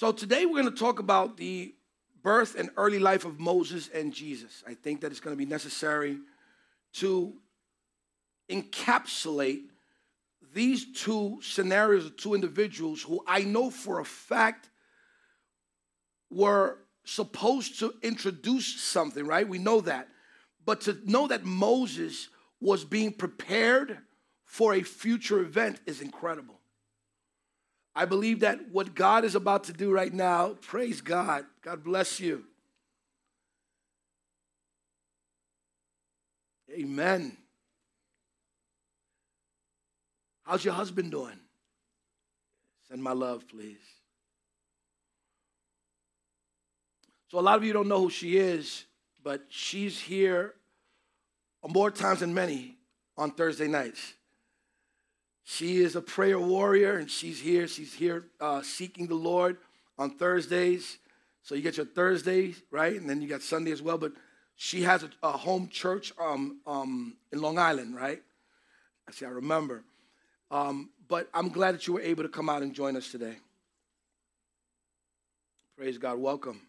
So today we're going to talk about the birth and early life of Moses and Jesus. I think that it's going to be necessary to encapsulate these two scenarios of two individuals who I know for a fact were supposed to introduce something, right? We know that. But to know that Moses was being prepared for a future event is incredible. I believe that what God is about to do right now, praise God. God bless you. Amen. How's your husband doing? Send my love, please. So, a lot of you don't know who she is, but she's here more times than many on Thursday nights. She is a prayer warrior, and she's here. She's here uh, seeking the Lord on Thursdays. So you get your Thursdays, right? And then you got Sunday as well. But she has a, a home church um, um, in Long Island, right? I see, I remember. Um, but I'm glad that you were able to come out and join us today. Praise God. Welcome.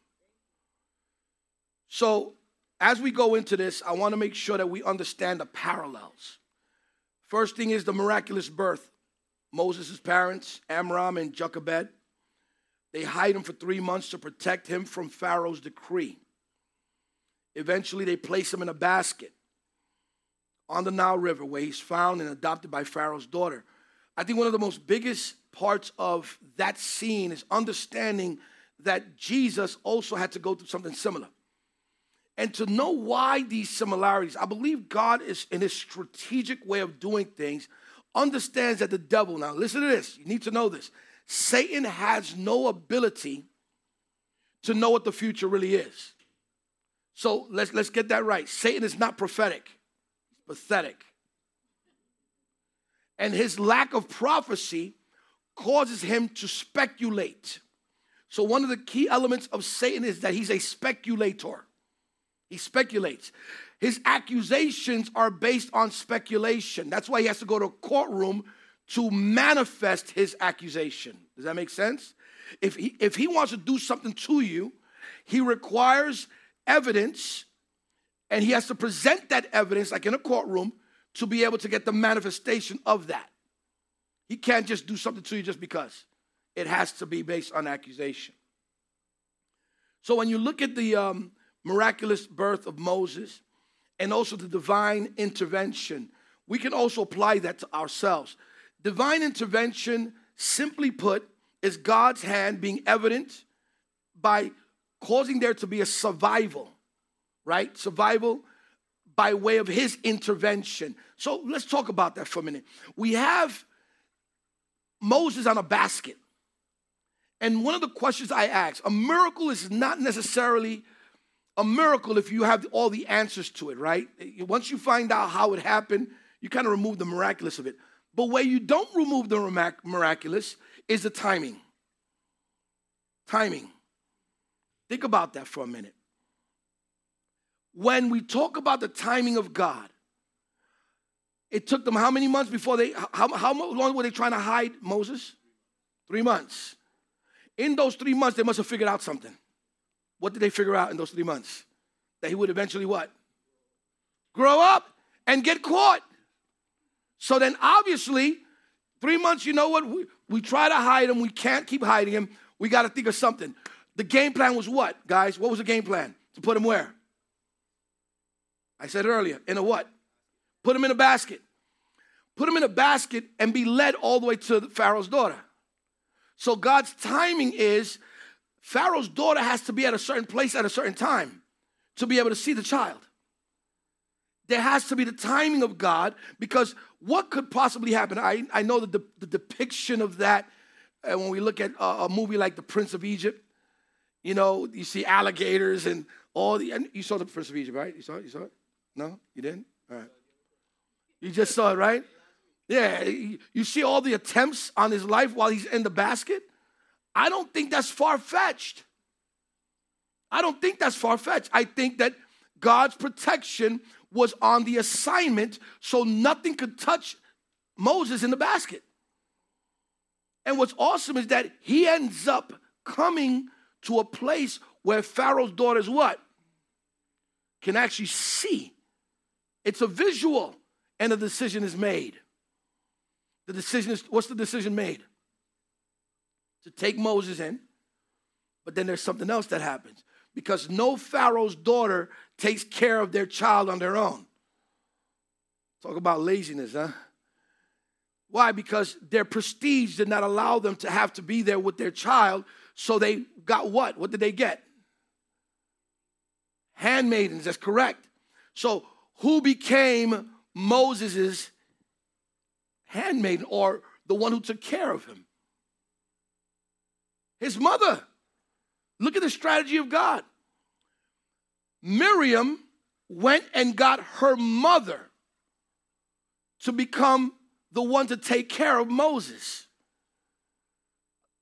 So, as we go into this, I want to make sure that we understand the parallels. First thing is the miraculous birth. Moses' parents, Amram and Jochebed, they hide him for three months to protect him from Pharaoh's decree. Eventually, they place him in a basket on the Nile River where he's found and adopted by Pharaoh's daughter. I think one of the most biggest parts of that scene is understanding that Jesus also had to go through something similar. And to know why these similarities, I believe God is in his strategic way of doing things, understands that the devil, now listen to this, you need to know this. Satan has no ability to know what the future really is. So let's, let's get that right. Satan is not prophetic, he's pathetic. And his lack of prophecy causes him to speculate. So, one of the key elements of Satan is that he's a speculator. He speculates. His accusations are based on speculation. That's why he has to go to a courtroom to manifest his accusation. Does that make sense? If he, if he wants to do something to you, he requires evidence and he has to present that evidence, like in a courtroom, to be able to get the manifestation of that. He can't just do something to you just because. It has to be based on accusation. So when you look at the um, miraculous birth of Moses and also the divine intervention, we can also apply that to ourselves. Divine intervention, simply put, is God's hand being evident by causing there to be a survival, right? Survival by way of his intervention. So let's talk about that for a minute. We have Moses on a basket. And one of the questions I ask a miracle is not necessarily a miracle if you have all the answers to it, right? Once you find out how it happened, you kind of remove the miraculous of it. But where you don't remove the miraculous is the timing. Timing. Think about that for a minute when we talk about the timing of God, it took them how many months before they, how, how long were they trying to hide Moses? Three months. In those three months, they must have figured out something. What did they figure out in those three months? That he would eventually what? Grow up and get caught. So then, obviously, three months, you know what? We, we try to hide him. We can't keep hiding him. We got to think of something. The game plan was what, guys? What was the game plan? To put him where? I said earlier, in a what? Put him in a basket. Put him in a basket and be led all the way to Pharaoh's daughter. So God's timing is Pharaoh's daughter has to be at a certain place at a certain time to be able to see the child. There has to be the timing of God because what could possibly happen? I, I know that the, the depiction of that uh, when we look at a, a movie like The Prince of Egypt, you know, you see alligators and all the, and you saw The Prince of Egypt, right? You saw it? You saw it? No, you didn't? All right. You just saw it, right? Yeah, you see all the attempts on his life while he's in the basket? I don't think that's far fetched. I don't think that's far fetched. I think that God's protection was on the assignment so nothing could touch Moses in the basket. And what's awesome is that he ends up coming to a place where Pharaoh's daughters what? Can actually see. It's a visual, and a decision is made. The decision is what's the decision made? To take Moses in, but then there's something else that happens because no Pharaoh's daughter takes care of their child on their own. Talk about laziness, huh? Why? Because their prestige did not allow them to have to be there with their child. So they got what? What did they get? Handmaidens, that's correct. So who became Moses' handmaiden or the one who took care of him? His mother. Look at the strategy of God. Miriam went and got her mother to become the one to take care of Moses.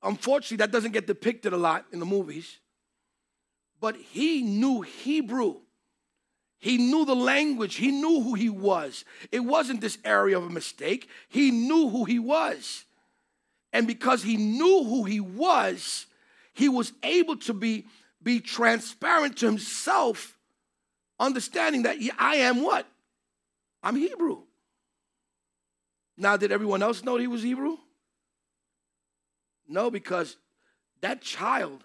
Unfortunately, that doesn't get depicted a lot in the movies. But he knew Hebrew. He knew the language. He knew who he was. It wasn't this area of a mistake. He knew who he was. And because he knew who he was, he was able to be, be transparent to himself, understanding that I am what? I'm Hebrew. Now, did everyone else know he was Hebrew? No, because that child,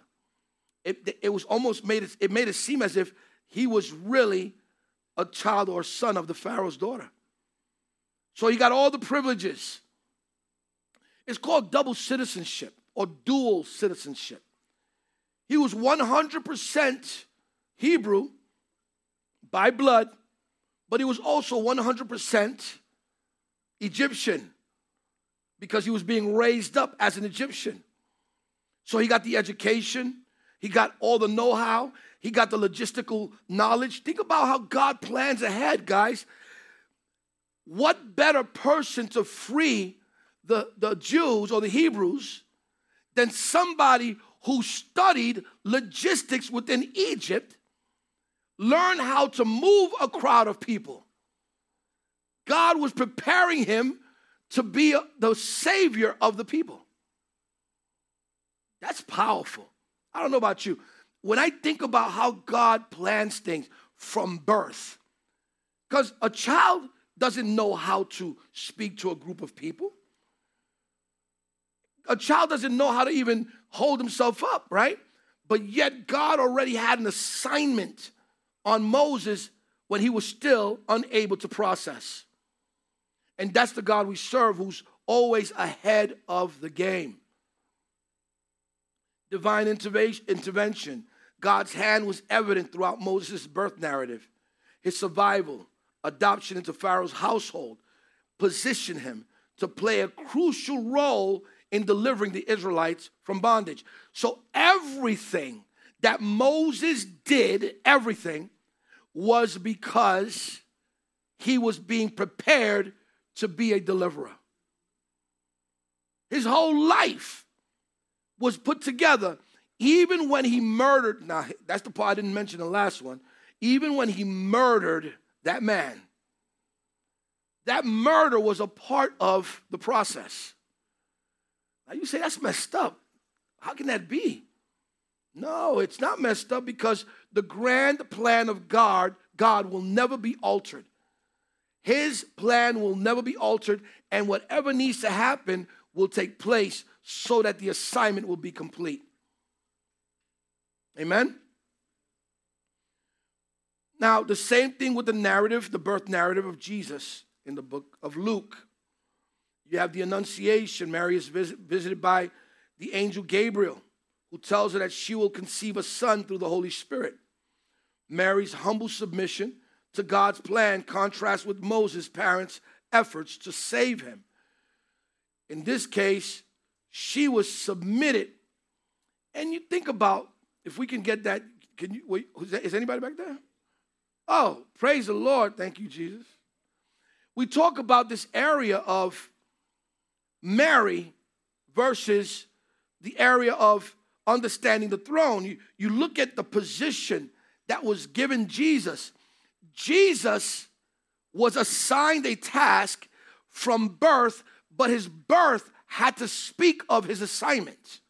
it, it was almost made it, it made it seem as if he was really a child or son of the Pharaoh's daughter. So he got all the privileges. It's called double citizenship or dual citizenship. He was 100% Hebrew by blood, but he was also 100% Egyptian because he was being raised up as an Egyptian. So he got the education, he got all the know how, he got the logistical knowledge. Think about how God plans ahead, guys. What better person to free the, the Jews or the Hebrews than somebody who studied logistics within Egypt, learned how to move a crowd of people? God was preparing him to be the savior of the people. That's powerful. I don't know about you. When I think about how God plans things from birth, because a child doesn't know how to speak to a group of people. A child doesn't know how to even hold himself up, right? But yet, God already had an assignment on Moses when he was still unable to process. And that's the God we serve who's always ahead of the game. Divine intervention. God's hand was evident throughout Moses' birth narrative. His survival, adoption into Pharaoh's household, positioned him to play a crucial role in delivering the Israelites from bondage. So everything that Moses did, everything, was because he was being prepared to be a deliverer. His whole life was put together, even when he murdered. Now, that's the part I didn't mention the last one. Even when he murdered that man, that murder was a part of the process. Now, you say that's messed up. How can that be? No, it's not messed up because the grand plan of God, God will never be altered. His plan will never be altered, and whatever needs to happen will take place so that the assignment will be complete. Amen? Now, the same thing with the narrative, the birth narrative of Jesus in the book of Luke. You have the Annunciation. Mary is visit, visited by the angel Gabriel, who tells her that she will conceive a son through the Holy Spirit. Mary's humble submission to God's plan contrasts with Moses' parents' efforts to save him. In this case, she was submitted. And you think about if we can get that. Can you? Wait, is anybody back there? Oh, praise the Lord! Thank you, Jesus. We talk about this area of Mary versus the area of understanding the throne. You, you look at the position that was given Jesus. Jesus was assigned a task from birth, but his birth had to speak of his assignment.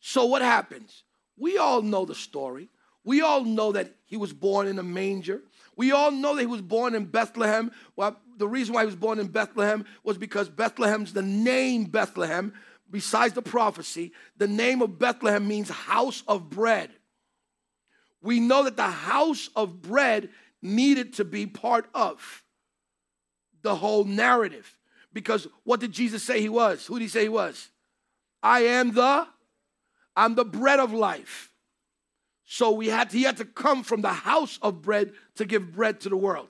So what happens? We all know the story. We all know that he was born in a manger. We all know that he was born in Bethlehem. The reason why he was born in Bethlehem was because Bethlehem's the name Bethlehem, besides the prophecy, the name of Bethlehem means house of bread. We know that the house of bread needed to be part of the whole narrative. Because what did Jesus say he was? Who did he say he was? I am the, I'm the bread of life. So we had to, he had to come from the house of bread to give bread to the world.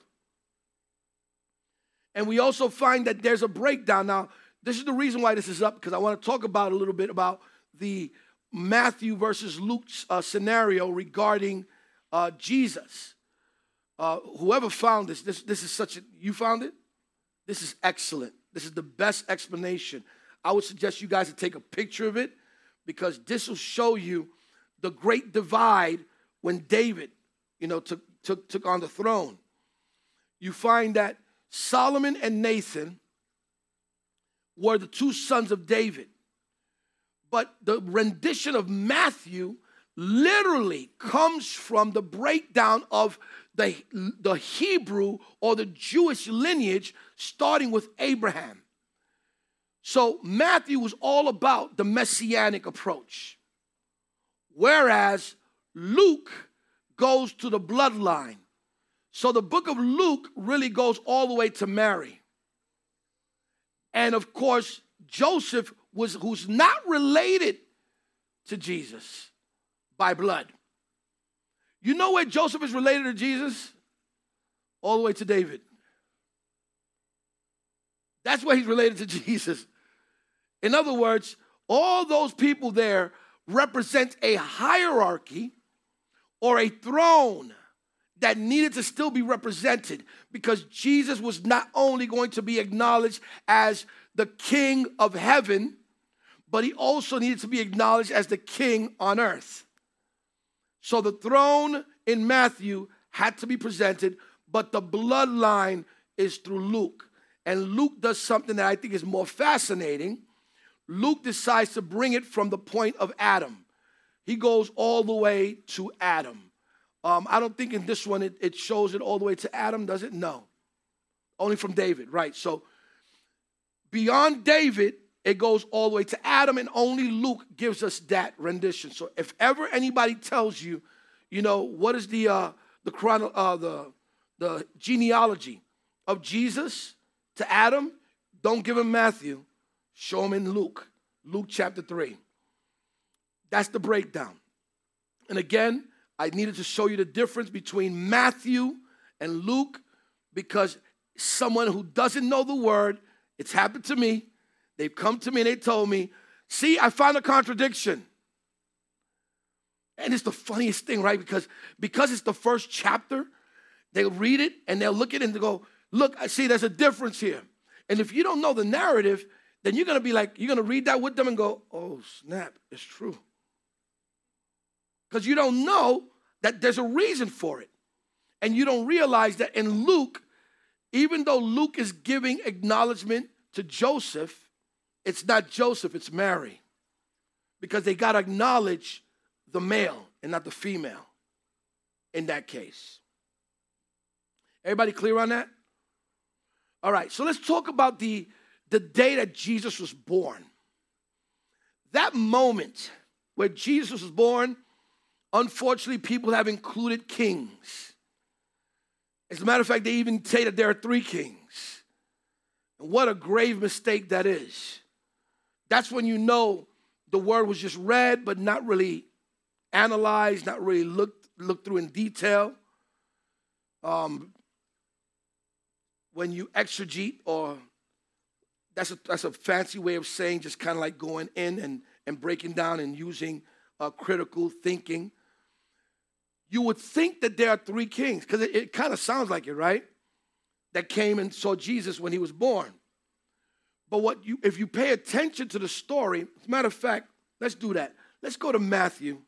And we also find that there's a breakdown. Now, this is the reason why this is up, because I want to talk about a little bit about the Matthew versus Luke's uh, scenario regarding uh, Jesus. Uh, whoever found this, this, this is such a, you found it? This is excellent. This is the best explanation. I would suggest you guys to take a picture of it because this will show you the great divide when David, you know, took, took, took on the throne. You find that Solomon and Nathan were the two sons of David. But the rendition of Matthew literally comes from the breakdown of the, the Hebrew or the Jewish lineage starting with Abraham. So Matthew was all about the messianic approach, whereas Luke goes to the bloodline. So the book of Luke really goes all the way to Mary. And of course, Joseph was who's not related to Jesus by blood. You know where Joseph is related to Jesus? All the way to David. That's where he's related to Jesus. In other words, all those people there represent a hierarchy or a throne that needed to still be represented because Jesus was not only going to be acknowledged as the king of heaven, but he also needed to be acknowledged as the king on earth. So the throne in Matthew had to be presented, but the bloodline is through Luke. And Luke does something that I think is more fascinating. Luke decides to bring it from the point of Adam. He goes all the way to Adam. Um, I don't think in this one it, it shows it all the way to Adam, does it? No. Only from David, right? So beyond David, it goes all the way to Adam, and only Luke gives us that rendition. So if ever anybody tells you, you know, what is the uh, the chrono, uh, the the genealogy of Jesus to Adam, don't give him Matthew, show him in Luke, Luke chapter three. That's the breakdown. And again, I needed to show you the difference between Matthew and Luke because someone who doesn't know the word, it's happened to me They've come to me and they told me, see, I found a contradiction. And it's the funniest thing, right? Because because it's the first chapter, they'll read it and they'll look at it and go, look, I see there's a difference here. And if you don't know the narrative, then you're gonna be like, you're gonna read that with them and go, oh, snap, it's true. Because you don't know that there's a reason for it. And you don't realize that in Luke, even though Luke is giving acknowledgement to Joseph, it's not Joseph, it's Mary. Because they got to acknowledge the male and not the female in that case. Everybody clear on that? All right, so let's talk about the, the day that Jesus was born. That moment where Jesus was born, unfortunately, people have included kings. As a matter of fact, they even say that there are three kings. And what a grave mistake that is. That's when you know the word was just read, but not really analyzed, not really looked, looked through in detail. Um, when you exegete, or that's a, that's a fancy way of saying just kind of like going in and, and breaking down and using uh, critical thinking, you would think that there are three kings, because it, it kind of sounds like it, right? That came and saw Jesus when he was born. But what you if you pay attention to the story, as a matter of fact, let's do that. Let's go to Matthew.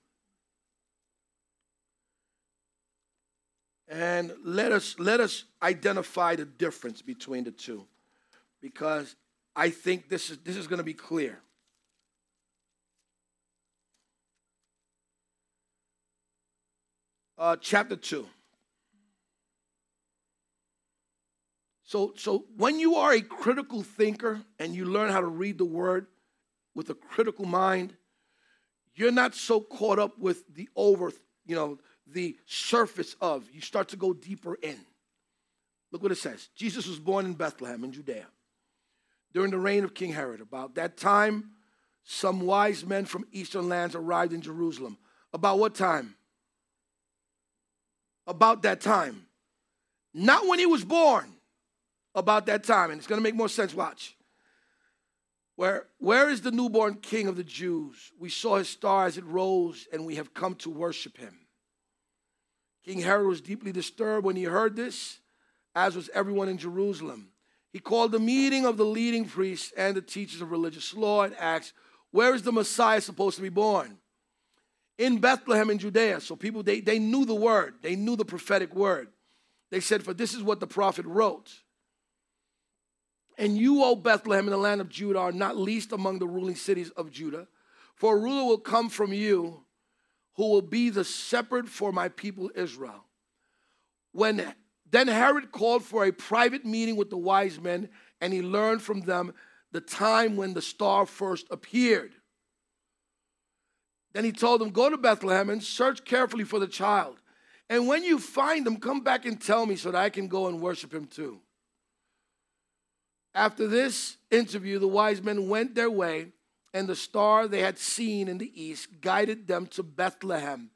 And let us let us identify the difference between the two. Because I think this is this is going to be clear. Uh, chapter 2. So, so when you are a critical thinker and you learn how to read the word with a critical mind, you're not so caught up with the over, you know, the surface of. You start to go deeper in. Look what it says. Jesus was born in Bethlehem in Judea during the reign of King Herod. About that time, some wise men from eastern lands arrived in Jerusalem. About what time? About that time. Not when he was born, about that time. And it's going to make more sense. Watch. Where, where is the newborn king of the Jews? We saw his star as it rose, and we have come to worship him. King Herod was deeply disturbed when he heard this, as was everyone in Jerusalem. He called a meeting of the leading priests and the teachers of religious law and asked, Where is the Messiah supposed to be born? In Bethlehem in Judea. So people, they, they knew the word, they knew the prophetic word. They said, For this is what the prophet wrote. And you, O Bethlehem, in the land of Judah, are not least among the ruling cities of Judah. For a ruler will come from you who will be the shepherd for my people Israel. When then Herod called for a private meeting with the wise men, and he learned from them the time when the star first appeared. Then he told them, Go to Bethlehem and search carefully for the child. And when you find him, come back and tell me so that I can go and worship him too. After this interview, the wise men went their way, and the star they had seen in the east guided them to Bethlehem.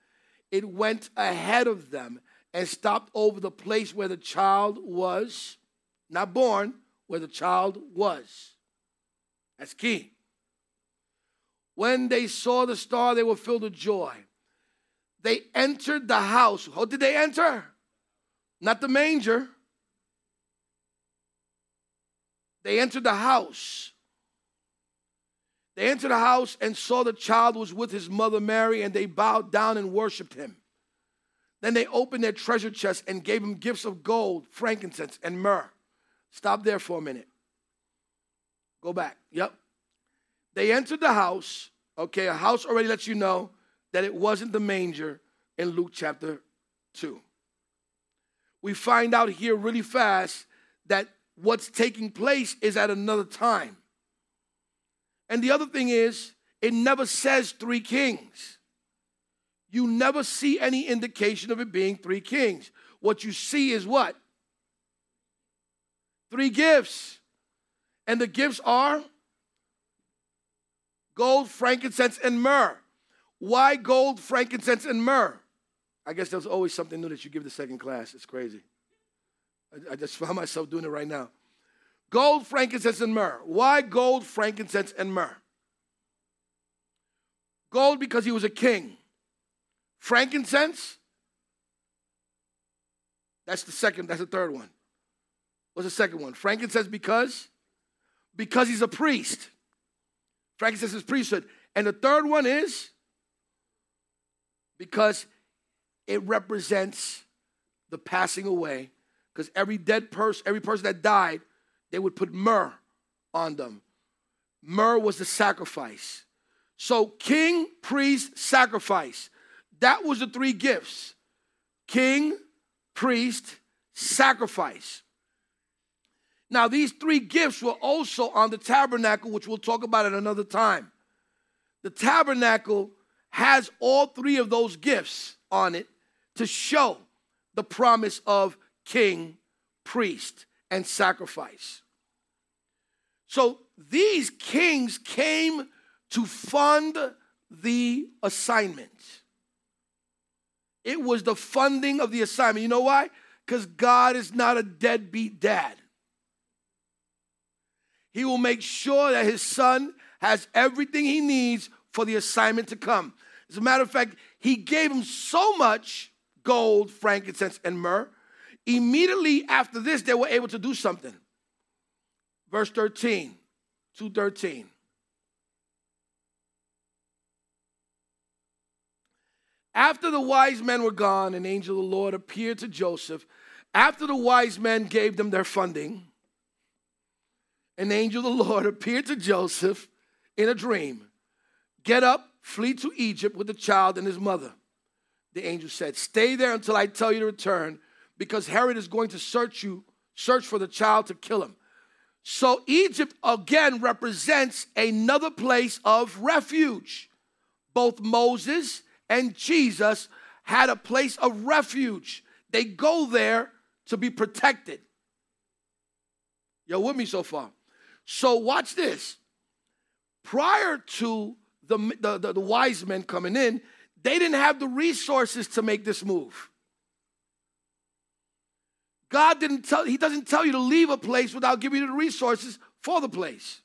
It went ahead of them and stopped over the place where the child was, not born, where the child was. That's key. When they saw the star, they were filled with joy. They entered the house. How did they enter? Not the manger. They entered the house. They entered the house and saw the child was with his mother Mary, and they bowed down and worshiped him. Then they opened their treasure chest and gave him gifts of gold, frankincense, and myrrh. Stop there for a minute. Go back. Yep. They entered the house. Okay, a house already lets you know that it wasn't the manger in Luke chapter 2. We find out here really fast that what's taking place is at another time. And the other thing is, it never says three kings. You never see any indication of it being three kings. What you see is what? Three gifts. And the gifts are gold, frankincense, and myrrh. Why gold, frankincense, and myrrh? I guess there's always something new that you give the second class. It's crazy. I, I just found myself doing it right now. Gold, frankincense, and myrrh. Why gold, frankincense, and myrrh? Gold because he was a king. Frankincense, that's the second, that's the third one. What's the second one? Frankincense because? Because he's a priest. Frankincense is priesthood. And the third one is because it represents the passing away because every dead person, every person that died, they would put myrrh on them. Myrrh was the sacrifice. So, king, priest, sacrifice. That was the three gifts king, priest, sacrifice. Now, these three gifts were also on the tabernacle, which we'll talk about at another time. The tabernacle has all three of those gifts on it to show the promise of king, priest, and sacrifice. So these kings came to fund the assignment. It was the funding of the assignment. You know why? Because God is not a deadbeat dad. He will make sure that his son has everything he needs for the assignment to come. As a matter of fact, he gave him so much gold, frankincense, and myrrh Immediately after this, they were able to do something. Verse 13, 213. After the wise men were gone, an angel of the Lord appeared to Joseph. After the wise men gave them their funding, an angel of the Lord appeared to Joseph in a dream. Get up, flee to Egypt with the child and his mother. the angel said, Stay there until I tell you to return, because Herod is going to search you, search for the child to kill him. So Egypt again represents another place of refuge. Both Moses and Jesus had a place of refuge. They go there to be protected. You're with me so far? So watch this. Prior to the, the, the, the wise men coming in, they didn't have the resources to make this move. God didn't tell, He doesn't tell you to leave a place without giving you the resources for the place.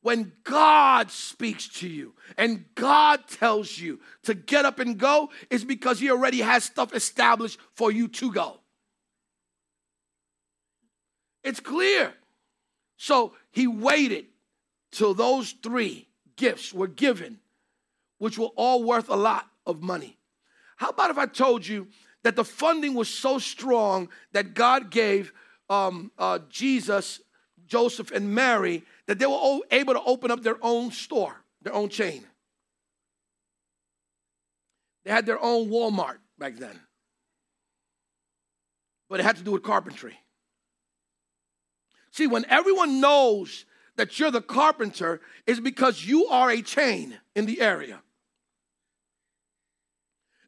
When God speaks to you and God tells you to get up and go, it's because He already has stuff established for you to go. It's clear. So He waited till those three gifts were given, which were all worth a lot of money. How about if I told you that the funding was so strong that God gave um, uh, Jesus, Joseph, and Mary that they were able to open up their own store, their own chain. They had their own Walmart back then. But it had to do with carpentry. See, when everyone knows that you're the carpenter, is because you are a chain in the area.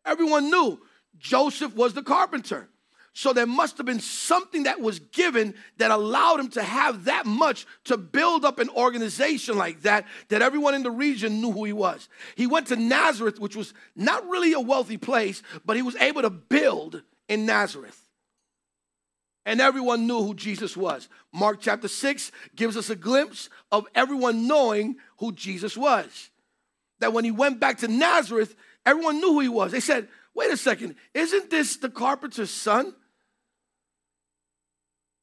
Everyone knew Joseph was the carpenter. So there must have been something that was given that allowed him to have that much to build up an organization like that, that everyone in the region knew who he was. He went to Nazareth, which was not really a wealthy place, but he was able to build in Nazareth. And everyone knew who Jesus was. Mark chapter 6 gives us a glimpse of everyone knowing who Jesus was. That when he went back to Nazareth, everyone knew who he was. They said, wait a second, isn't this the carpenter's son?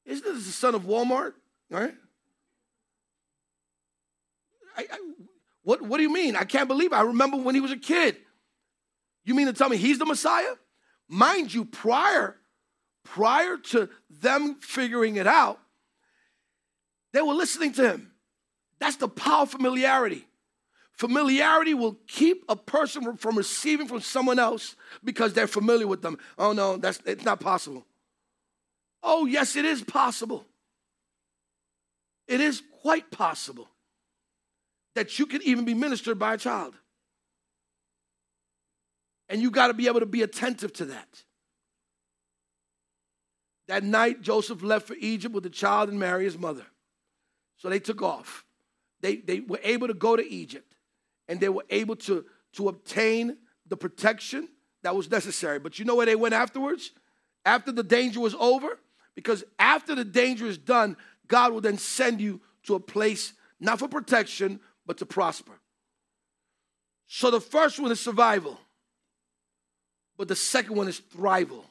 Isn't this the son of Walmart? Right? I, I, what, what do you mean? I can't believe it. I remember when he was a kid. You mean to tell me he's the Messiah? Mind you, prior, prior to them figuring it out, they were listening to him. That's the power of familiarity. Familiarity will keep a person from receiving from someone else because they're familiar with them. Oh no, that's it's not possible. Oh, yes, it is possible. It is quite possible that you can even be ministered by a child. And you got to be able to be attentive to that. That night, Joseph left for Egypt with the child and Mary, his mother. So they took off. They, they were able to go to Egypt and they were able to, to obtain the protection that was necessary. But you know where they went afterwards? After the danger was over? Because after the danger is done, God will then send you to a place not for protection, but to prosper. So the first one is survival, but the second one is thrival.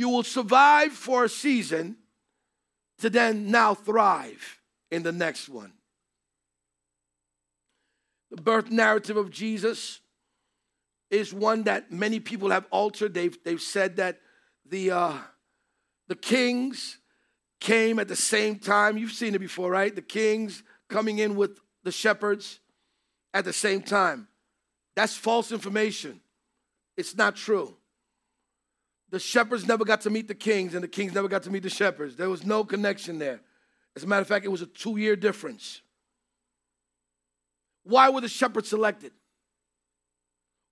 You will survive for a season to then now thrive in the next one. The birth narrative of Jesus is one that many people have altered. They've, they've said that the, uh, the kings came at the same time. You've seen it before, right? The kings coming in with the shepherds at the same time. That's false information. It's not true. The shepherds never got to meet the kings, and the kings never got to meet the shepherds. There was no connection there. As a matter of fact, it was a two year difference. Why were the shepherds selected?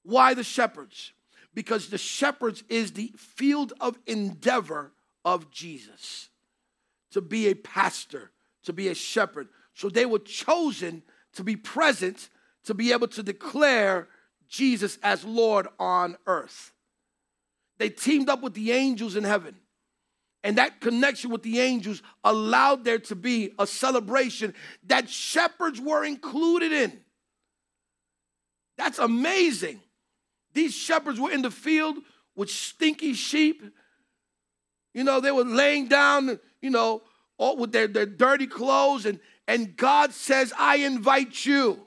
Why the shepherds? because the shepherds is the field of endeavor of Jesus to be a pastor, to be a shepherd. So they were chosen to be present to be able to declare Jesus as Lord on earth. They teamed up with the angels in heaven. And that connection with the angels allowed there to be a celebration that shepherds were included in. That's amazing. These shepherds were in the field with stinky sheep. You know, they were laying down, you know, all with their, their dirty clothes. And, and God says, I invite you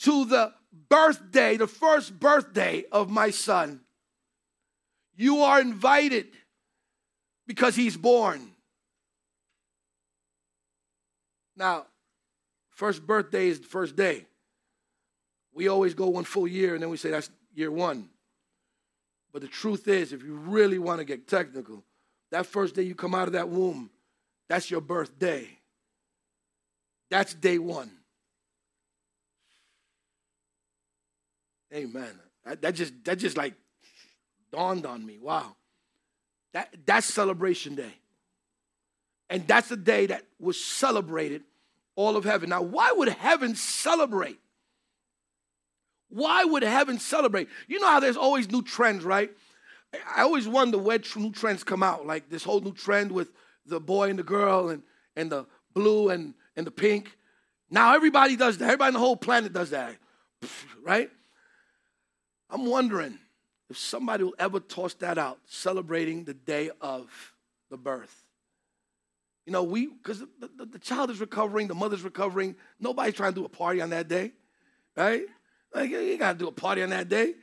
to the birthday, the first birthday of my son. You are invited because he's born. Now, first birthday is the first day. We always go one full year and then we say that's year one. But the truth is, if you really want to get technical, that first day you come out of that womb, that's your birthday. That's day one. Amen. That, that just that just like dawned on me. Wow. That that's celebration day. And that's the day that was celebrated all of heaven. Now, why would heaven celebrate? Why would heaven celebrate? You know how there's always new trends, right? I always wonder where new trends come out. Like this whole new trend with the boy and the girl and, and the blue and, and the pink. Now everybody does that. Everybody on the whole planet does that, right? I'm wondering if somebody will ever toss that out, celebrating the day of the birth. You know, we, because the, the, the, child is recovering, the mother's recovering. Nobody's trying to do a party on that day, right? Like, you got to do a party on that day.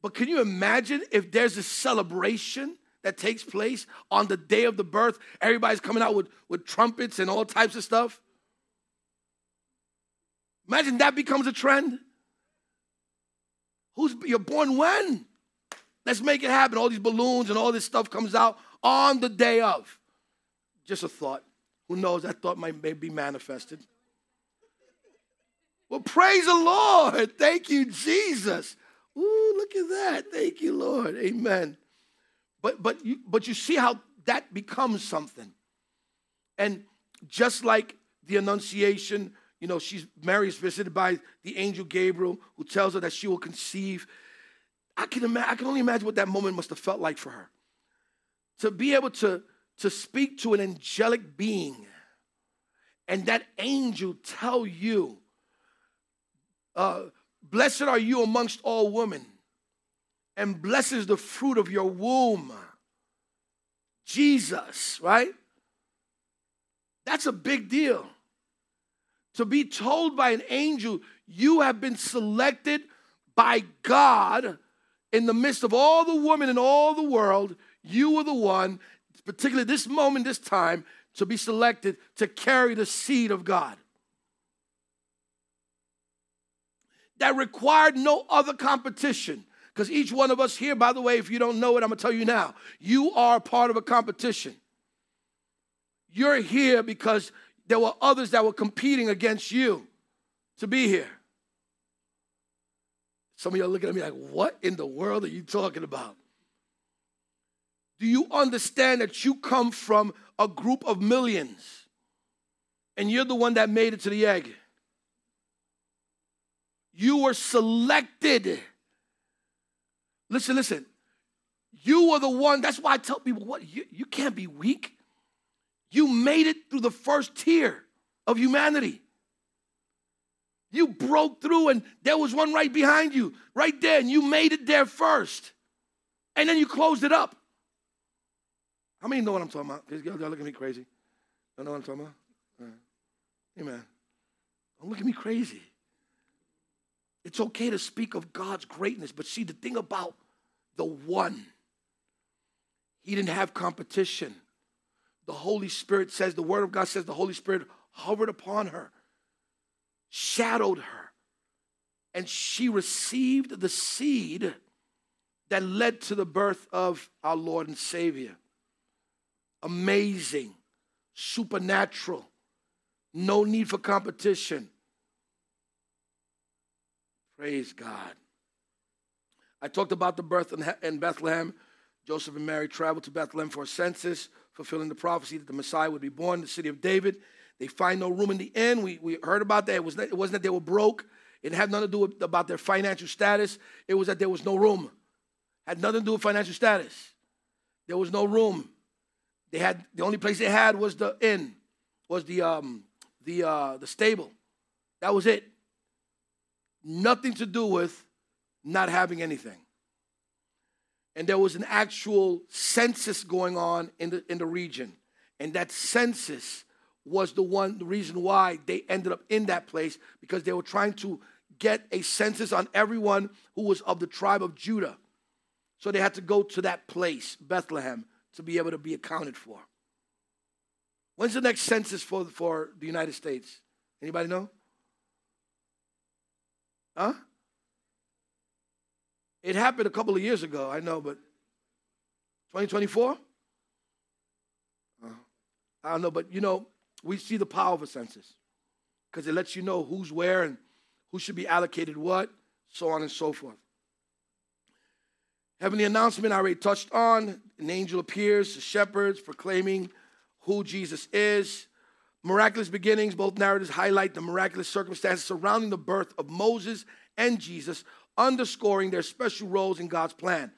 But can you imagine if there's a celebration that takes place on the day of the birth? Everybody's coming out with, with trumpets and all types of stuff. Imagine that becomes a trend. Who's you're born when? Let's make it happen. All these balloons and all this stuff comes out on the day of. Just a thought. Who knows? That thought might may be manifested. Well, praise the Lord. Thank you, Jesus. Ooh, look at that. Thank you, Lord. Amen. But but you but you see how that becomes something. And just like the Annunciation, you know, she's Mary is visited by the angel Gabriel, who tells her that she will conceive. I can imagine, I can only imagine what that moment must have felt like for her. To be able to, to speak to an angelic being and that angel tell you, uh, blessed are you amongst all women, and blessed is the fruit of your womb. Jesus, right? That's a big deal to be told by an angel, you have been selected by God in the midst of all the women in all the world. You were the one, particularly this moment, this time, to be selected to carry the seed of God. That required no other competition. Because each one of us here, by the way, if you don't know it, I'm going to tell you now, you are part of a competition. You're here because there were others that were competing against you to be here. Some of y'all looking at me like, what in the world are you talking about? Do you understand that you come from a group of millions and you're the one that made it to the egg? You were selected. Listen, listen. You were the one. That's why I tell people, what you, you can't be weak. You made it through the first tier of humanity. You broke through, and there was one right behind you, right there, and you made it there first. And then you closed it up. How many know what I'm talking about? Because y'all, look at me crazy. Y'all know what I'm talking about? Amen. Don't look at me crazy. It's okay to speak of God's greatness, but see, the thing about the one, he didn't have competition the Holy Spirit says, the Word of God says, the Holy Spirit hovered upon her, shadowed her, and she received the seed that led to the birth of our Lord and Savior. Amazing, supernatural, no need for competition. Praise God. I talked about the birth in Bethlehem. Joseph and Mary traveled to Bethlehem for a census fulfilling the prophecy that the Messiah would be born in the city of David. They find no room in the inn. We, we heard about that. It, was, it wasn't that they were broke. It had nothing to do with, about their financial status. It was that there was no room. Had nothing to do with financial status. There was no room. They had the only place they had was the inn, was the um, the uh, the stable. That was it. Nothing to do with not having anything and there was an actual census going on in the, in the region. And that census was the one the reason why they ended up in that place because they were trying to get a census on everyone who was of the tribe of Judah. So they had to go to that place, Bethlehem, to be able to be accounted for. When's the next census for, for the United States? Anybody know? Huh? It happened a couple of years ago, I know, but 2024? Uh, I don't know, but you know, we see the power of a census because it lets you know who's where and who should be allocated what, so on and so forth. Heavenly announcement I already touched on. An angel appears to shepherds proclaiming who Jesus is. Miraculous beginnings, both narratives highlight the miraculous circumstances surrounding the birth of Moses and Jesus, underscoring their special roles in God's plan.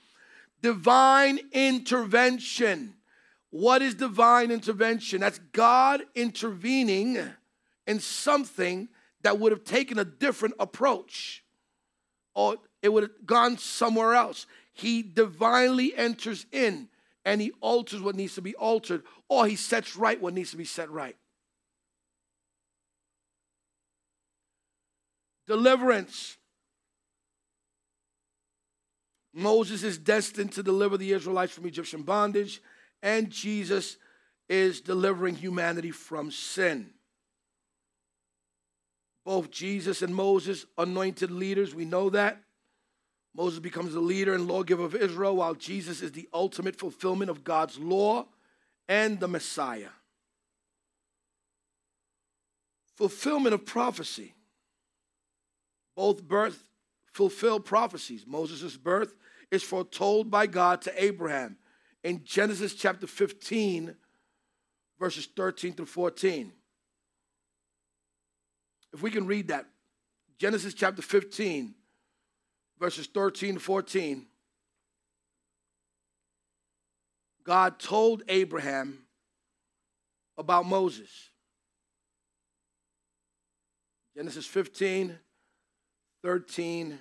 Divine intervention. What is divine intervention? That's God intervening in something that would have taken a different approach or it would have gone somewhere else. He divinely enters in and he alters what needs to be altered or he sets right what needs to be set right. Deliverance. Moses is destined to deliver the Israelites from Egyptian bondage, and Jesus is delivering humanity from sin. Both Jesus and Moses, anointed leaders, we know that. Moses becomes the leader and lawgiver of Israel, while Jesus is the ultimate fulfillment of God's law and the Messiah. Fulfillment of prophecy. Both birth fulfill prophecies. Moses' birth is foretold by God to Abraham in Genesis chapter 15, verses 13 through 14. If we can read that, Genesis chapter 15, verses 13 to 14. God told Abraham about Moses. Genesis 15, 13,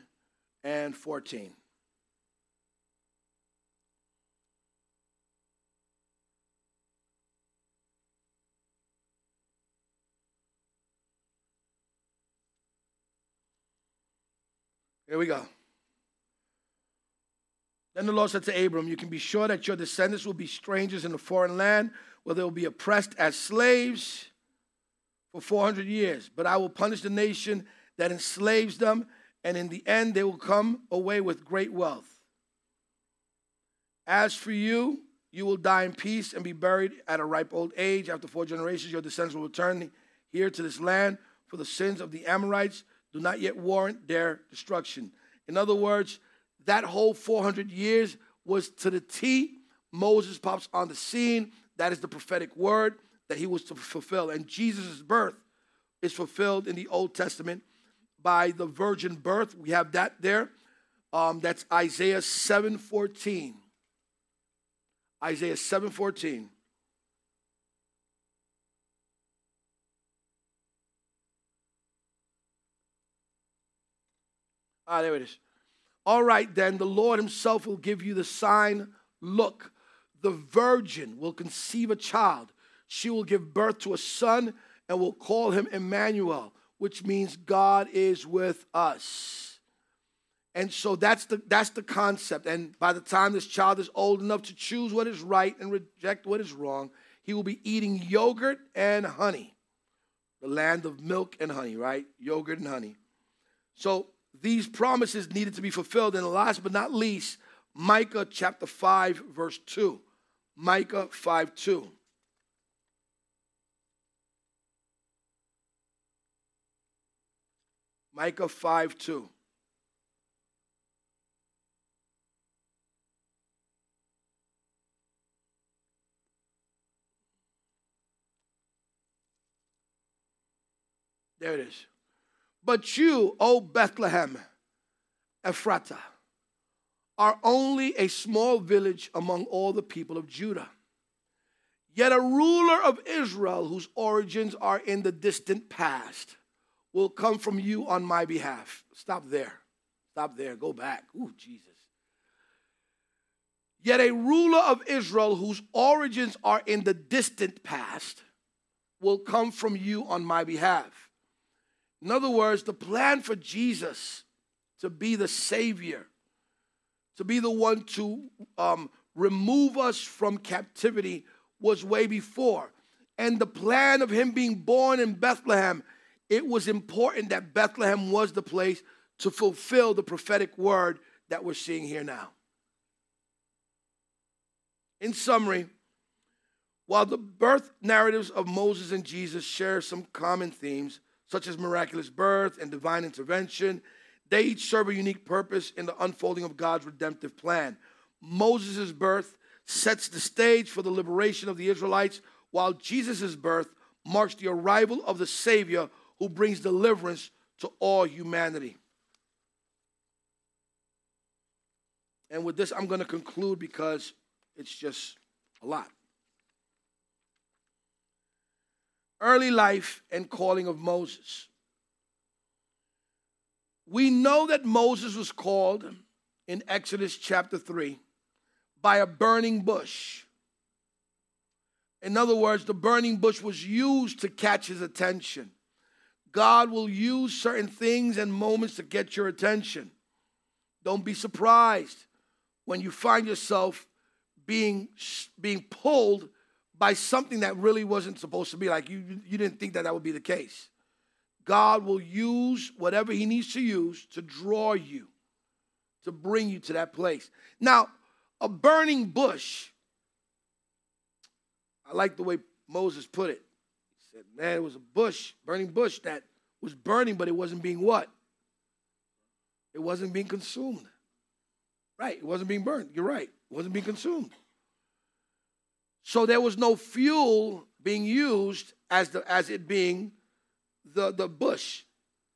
and 14. Here we go. Then the Lord said to Abram, You can be sure that your descendants will be strangers in a foreign land, where they will be oppressed as slaves for 400 years. But I will punish the nation that enslaves them, and in the end they will come away with great wealth. As for you, you will die in peace and be buried at a ripe old age. After four generations, your descendants will return here to this land, for the sins of the Amorites do not yet warrant their destruction. In other words, that whole 400 years was to the T. Moses pops on the scene. That is the prophetic word that he was to fulfill. And Jesus' birth is fulfilled in the Old Testament by the virgin birth. We have that there. Um, that's Isaiah 7:14. Isaiah 7:14. Ah, there it is. All right, then, the Lord Himself will give you the sign. Look, the virgin will conceive a child. She will give birth to a son and will call him Emmanuel, which means God is with us. And so that's the, that's the concept. And by the time this child is old enough to choose what is right and reject what is wrong, he will be eating yogurt and honey. The land of milk and honey, right? Yogurt and honey. So these promises needed to be fulfilled. And last but not least, Micah chapter 5, verse 2. Micah 5 2. Micah 5 2. There it is. But you, O Bethlehem, Ephratah, are only a small village among all the people of Judah. Yet a ruler of Israel, whose origins are in the distant past, will come from you on my behalf. Stop there. Stop there. Go back. Ooh, Jesus. Yet a ruler of Israel, whose origins are in the distant past, will come from you on my behalf. In other words, the plan for Jesus to be the Savior, to be the one to um, remove us from captivity, was way before. And the plan of Him being born in Bethlehem, it was important that Bethlehem was the place to fulfill the prophetic word that we're seeing here now. In summary, while the birth narratives of Moses and Jesus share some common themes, such as miraculous birth and divine intervention, they each serve a unique purpose in the unfolding of God's redemptive plan. Moses' birth sets the stage for the liberation of the Israelites, while Jesus' birth marks the arrival of the Savior who brings deliverance to all humanity. And with this, I'm going to conclude because it's just a lot. Early life and calling of Moses. We know that Moses was called in Exodus chapter 3 by a burning bush. In other words, the burning bush was used to catch his attention. God will use certain things and moments to get your attention. Don't be surprised when you find yourself being, being pulled by something that really wasn't supposed to be. Like you, you didn't think that that would be the case. God will use whatever He needs to use to draw you, to bring you to that place. Now, a burning bush, I like the way Moses put it. He said, Man, it was a bush, burning bush that was burning, but it wasn't being what? It wasn't being consumed. Right, it wasn't being burned. You're right. It wasn't being consumed. So there was no fuel being used as the as it being the, the bush.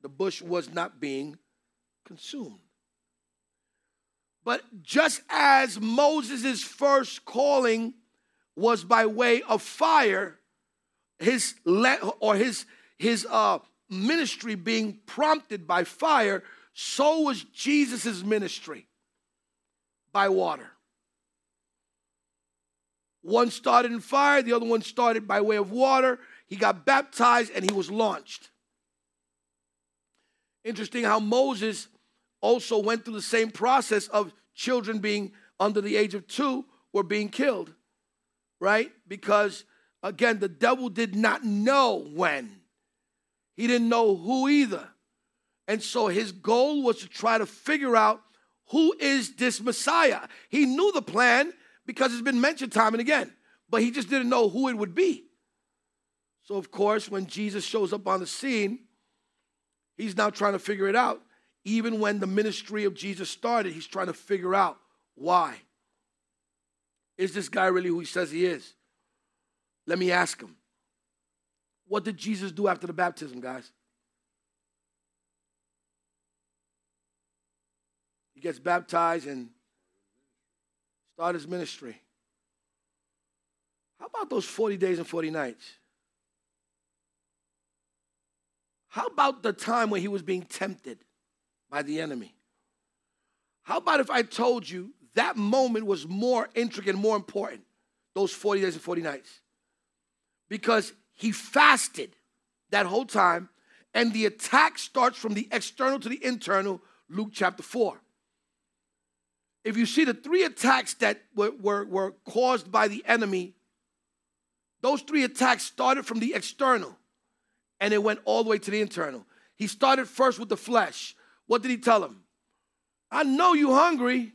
The bush was not being consumed. But just as Moses' first calling was by way of fire, his le- or his his uh, ministry being prompted by fire, so was Jesus' ministry by water. One started in fire, the other one started by way of water. He got baptized and he was launched. Interesting how Moses also went through the same process of children being under the age of two were being killed, right? Because again, the devil did not know when, he didn't know who either. And so his goal was to try to figure out who is this Messiah. He knew the plan because it's been mentioned time and again, but he just didn't know who it would be. So, of course, when Jesus shows up on the scene, he's now trying to figure it out. Even when the ministry of Jesus started, he's trying to figure out why. Is this guy really who he says he is? Let me ask him. What did Jesus do after the baptism, guys? He gets baptized and start his ministry. How about those 40 days and 40 nights? How about the time when he was being tempted by the enemy? How about if I told you that moment was more intricate more important, those 40 days and 40 nights? Because he fasted that whole time, and the attack starts from the external to the internal, Luke chapter 4. If you see the three attacks that were, were, were caused by the enemy, those three attacks started from the external and it went all the way to the internal. He started first with the flesh. What did he tell him? I know you hungry.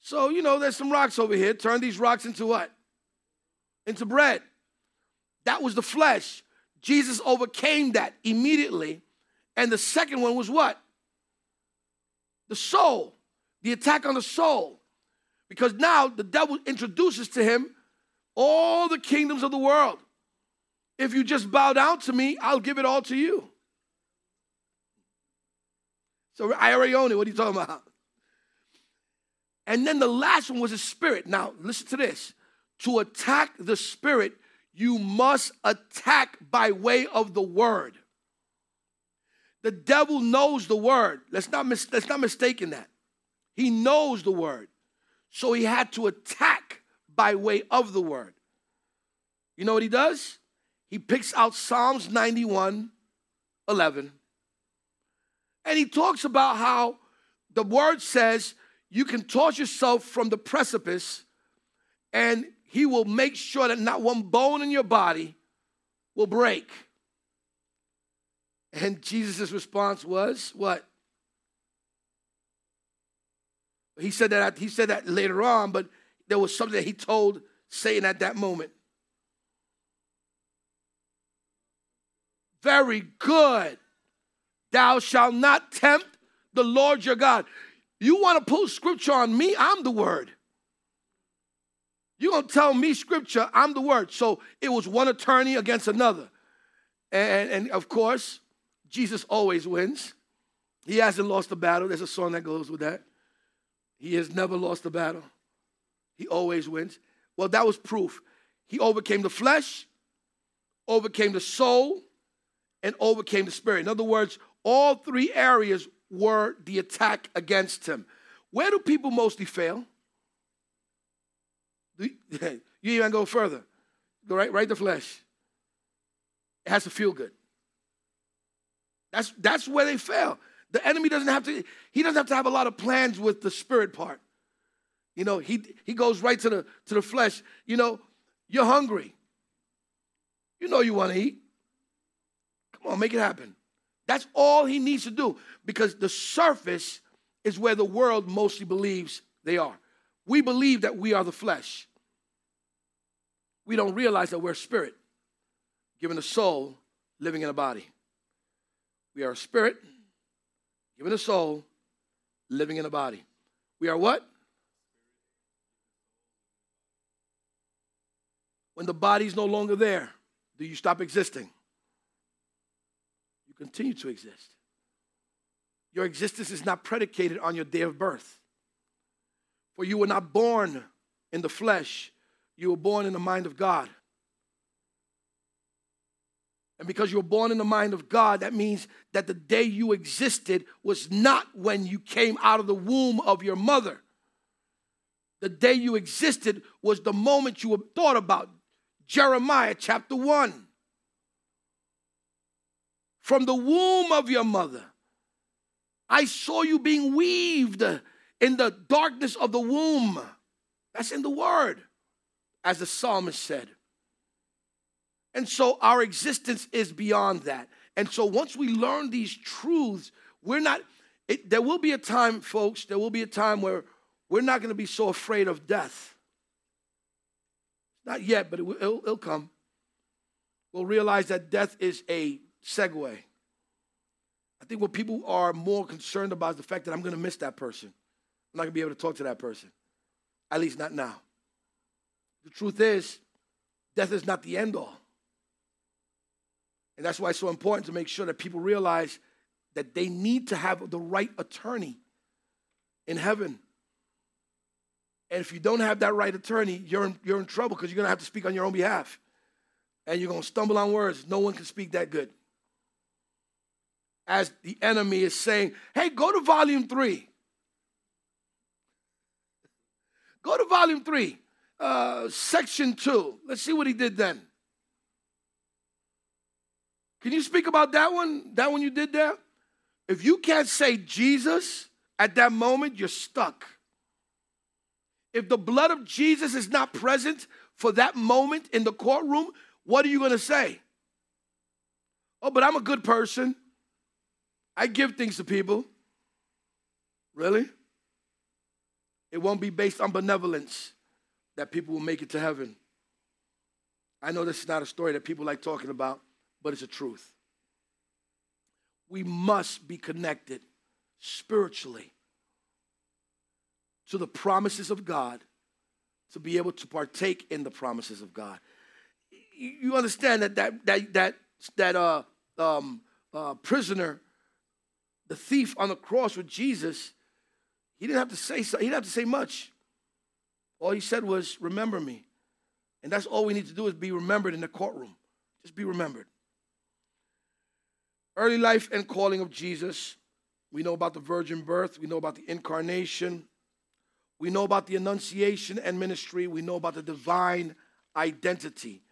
So, you know, there's some rocks over here. Turn these rocks into what? Into bread. That was the flesh. Jesus overcame that immediately. And the second one was what? The soul, the attack on the soul. Because now the devil introduces to him all the kingdoms of the world. If you just bow down to me, I'll give it all to you. So I already own it. What are you talking about? And then the last one was a spirit. Now, listen to this. To attack the spirit, you must attack by way of the word. The devil knows the word. Let's not, mis- let's not mistake in that. He knows the word. So he had to attack by way of the word. You know what he does? He picks out Psalms 91 11. And he talks about how the word says you can toss yourself from the precipice and he will make sure that not one bone in your body will break. And Jesus' response was what? He said that he said that later on, but there was something that he told Satan at that moment. Very good. Thou shalt not tempt the Lord your God. You want to pull scripture on me? I'm the word. You're going to tell me scripture, I'm the word. So it was one attorney against another. And, and of course, Jesus always wins. He hasn't lost a battle. There's a song that goes with that. He has never lost a battle. He always wins. Well, that was proof. He overcame the flesh, overcame the soul, and overcame the spirit. In other words, all three areas were the attack against him. Where do people mostly fail? You even go further. Go right, right the flesh. It has to feel good. That's that's where they fail. The enemy doesn't have to, he doesn't have to have a lot of plans with the spirit part. You know, he he goes right to the to the flesh. You know, you're hungry. You know you want to eat. Come on, make it happen. That's all he needs to do because the surface is where the world mostly believes they are. We believe that we are the flesh. We don't realize that we're spirit, given a soul, living in a body. We are a spirit, given a soul, living in a body. We are what? When the body's no longer there, do you stop existing? You continue to exist. Your existence is not predicated on your day of birth. For you were not born in the flesh, you were born in the mind of God. And because you were born in the mind of God, that means that the day you existed was not when you came out of the womb of your mother. The day you existed was the moment you were thought about. Jeremiah chapter 1. From the womb of your mother, I saw you being weaved in the darkness of the womb. That's in the word, as the psalmist said. And so our existence is beyond that. And so once we learn these truths, we're not, it, there will be a time, folks, there will be a time where we're not going to be so afraid of death. Not yet, but it will, it'll, it'll come. We'll realize that death is a segue. I think what people are more concerned about is the fact that I'm going to miss that person. I'm not going to be able to talk to that person, at least not now. The truth is, death is not the end all. And that's why it's so important to make sure that people realize that they need to have the right attorney in heaven. And if you don't have that right attorney, you're in, you're in trouble because you're going to have to speak on your own behalf. And you're going to stumble on words. No one can speak that good. As the enemy is saying, hey, go to volume three. Go to volume three, uh, section two. Let's see what he did then. Can you speak about that one? That one you did there? If you can't say Jesus at that moment, you're stuck. If the blood of Jesus is not present for that moment in the courtroom, what are you going to say? Oh, but I'm a good person. I give things to people. Really? It won't be based on benevolence that people will make it to heaven. I know this is not a story that people like talking about but it's a truth. We must be connected spiritually to the promises of God to be able to partake in the promises of God. You understand that that that that that uh, um, uh, prisoner, the thief on the cross with Jesus, he didn't have to say so, he didn't have to say much. All he said was, "Remember me," and that's all we need to do is be remembered in the courtroom. Just be remembered. Early life and calling of Jesus. We know about the virgin birth. We know about the incarnation. We know about the annunciation and ministry. We know about the divine identity.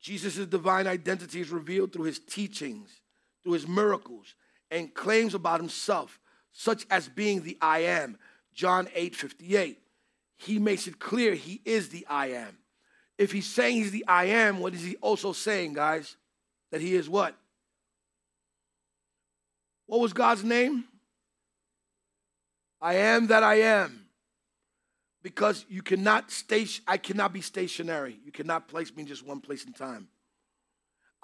Jesus' divine identity is revealed through his teachings, through his miracles, and claims about himself, such as being the I am. John 8 58. He makes it clear he is the I am. If he's saying he's the I am, what is he also saying, guys? That he is what? What was God's name? I am that I am. because you cannot stay I cannot be stationary. You cannot place me in just one place in time.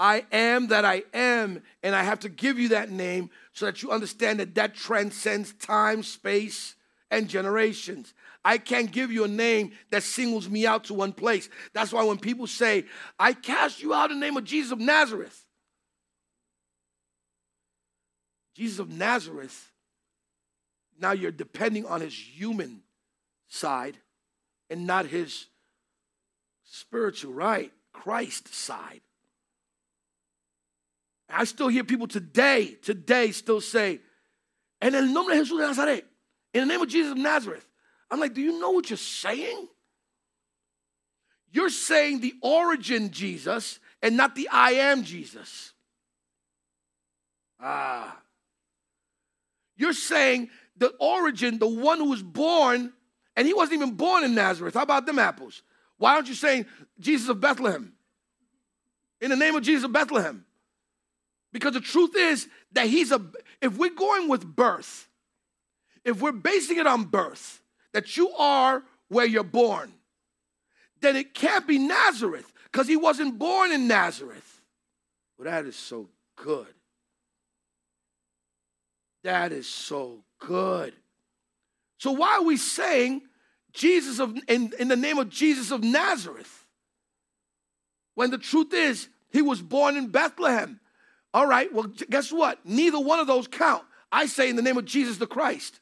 I am that I am, and I have to give you that name so that you understand that that transcends time, space, and generations. I can't give you a name that singles me out to one place. That's why when people say, I cast you out in the name of Jesus of Nazareth, Jesus of Nazareth, now you're depending on his human side and not his spiritual, right? Christ side. I still hear people today, today still say, en Jesús in the name of Jesus of Nazareth. I'm like, do you know what you're saying? You're saying the origin Jesus and not the I am Jesus. Ah. You're saying the origin, the one who was born, and he wasn't even born in Nazareth. How about them apples? Why aren't you saying Jesus of Bethlehem? In the name of Jesus of Bethlehem. Because the truth is that he's a, if we're going with birth, if we're basing it on birth, that you are where you're born, then it can't be Nazareth because he wasn't born in Nazareth. Well, that is so good. That is so good. So why are we saying Jesus of in, in the name of Jesus of Nazareth? When the truth is, he was born in Bethlehem. All right, well, guess what? Neither one of those count. I say in the name of Jesus the Christ.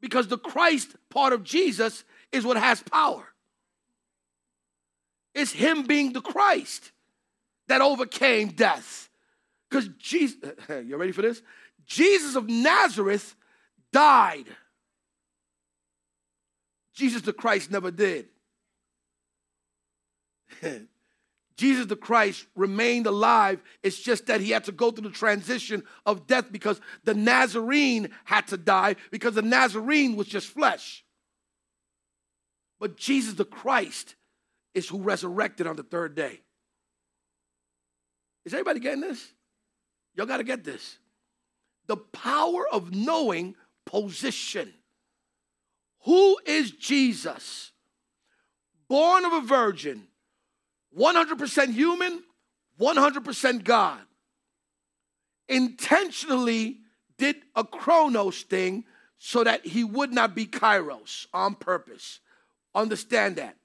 Because the Christ part of Jesus is what has power. It's him being the Christ that overcame death. Because Jesus, you ready for this? Jesus of Nazareth died. Jesus the Christ never did. Jesus the Christ remained alive. It's just that he had to go through the transition of death because the Nazarene had to die because the Nazarene was just flesh. But Jesus the Christ is who resurrected on the third day. Is everybody getting this? Y'all got to get this. The power of knowing position. Who is Jesus? Born of a virgin 100% human, 100% God, intentionally did a chronos thing so that he would not be kairos on purpose. Understand that.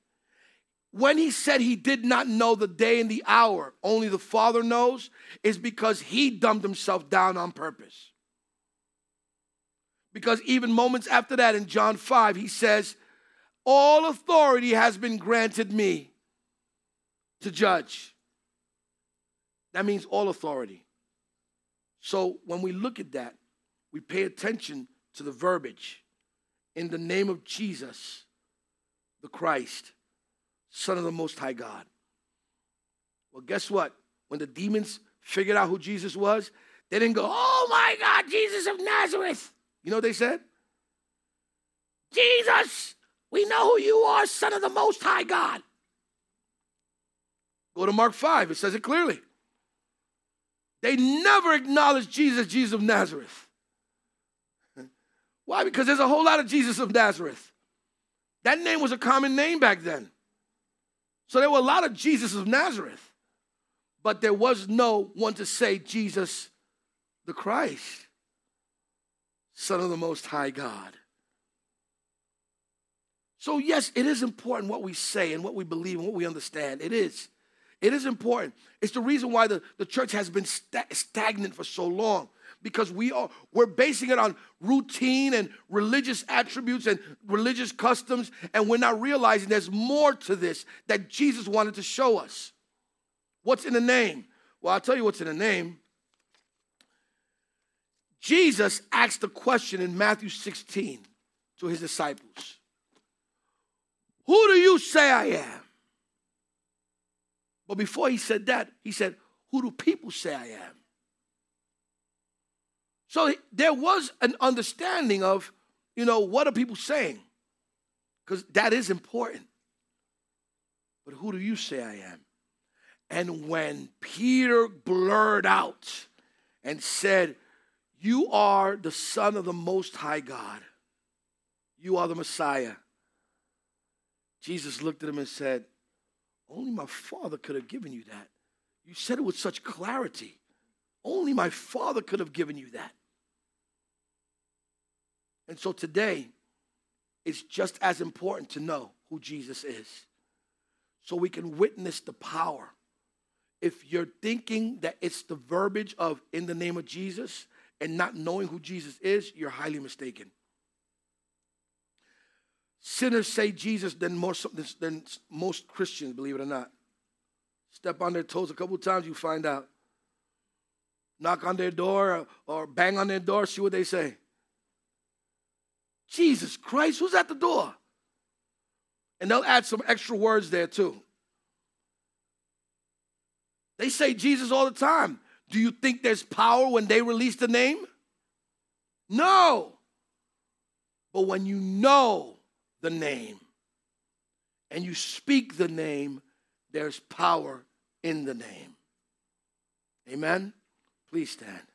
When he said he did not know the day and the hour, only the Father knows, is because he dumbed himself down on purpose. Because even moments after that in John 5, he says, All authority has been granted me to judge. That means all authority. So when we look at that, we pay attention to the verbiage. In the name of Jesus, the Christ, Son of the Most High God. Well, guess what? When the demons figured out who Jesus was, they didn't go, Oh my God, Jesus of Nazareth. You know what they said? Jesus, we know who you are, Son of the Most High God. Go to Mark 5, it says it clearly. They never acknowledged Jesus, Jesus of Nazareth. Why? Because there's a whole lot of Jesus of Nazareth. That name was a common name back then. So there were a lot of Jesus of Nazareth. But there was no one to say Jesus the Christ, Son of the Most High God. So, yes, it is important what we say and what we believe and what we understand. It is. It is important. It's the reason why the, the church has been stagnant for so long because we are we're basing it on routine and religious attributes and religious customs and we're not realizing there's more to this that Jesus wanted to show us. What's in the name? Well, I'll tell you what's in the name. Jesus asked a question in Matthew 16 to his disciples. Who do you say I am? But before he said that, he said, Who do people say I am? So there was an understanding of, you know, what are people saying? Because that is important. But who do you say I am? And when Peter blurred out and said, You are the Son of the Most High God, You are the Messiah. Jesus looked at him and said, Only my Father could have given you that. You said it with such clarity. Only my Father could have given you that. And so today, it's just as important to know who Jesus is so we can witness the power. If you're thinking that it's the verbiage of in the name of Jesus and not knowing who Jesus is, you're highly mistaken. Sinners say Jesus than, more, than most Christians, believe it or not. Step on their toes a couple times, you find out. Knock on their door or, or bang on their door, see what they say. Jesus Christ, who's at the door? And they'll add some extra words there too. They say Jesus all the time. Do you think there's power when they release the name? No. But when you know the name and you speak the name, there's power in the name. Amen? Please stand.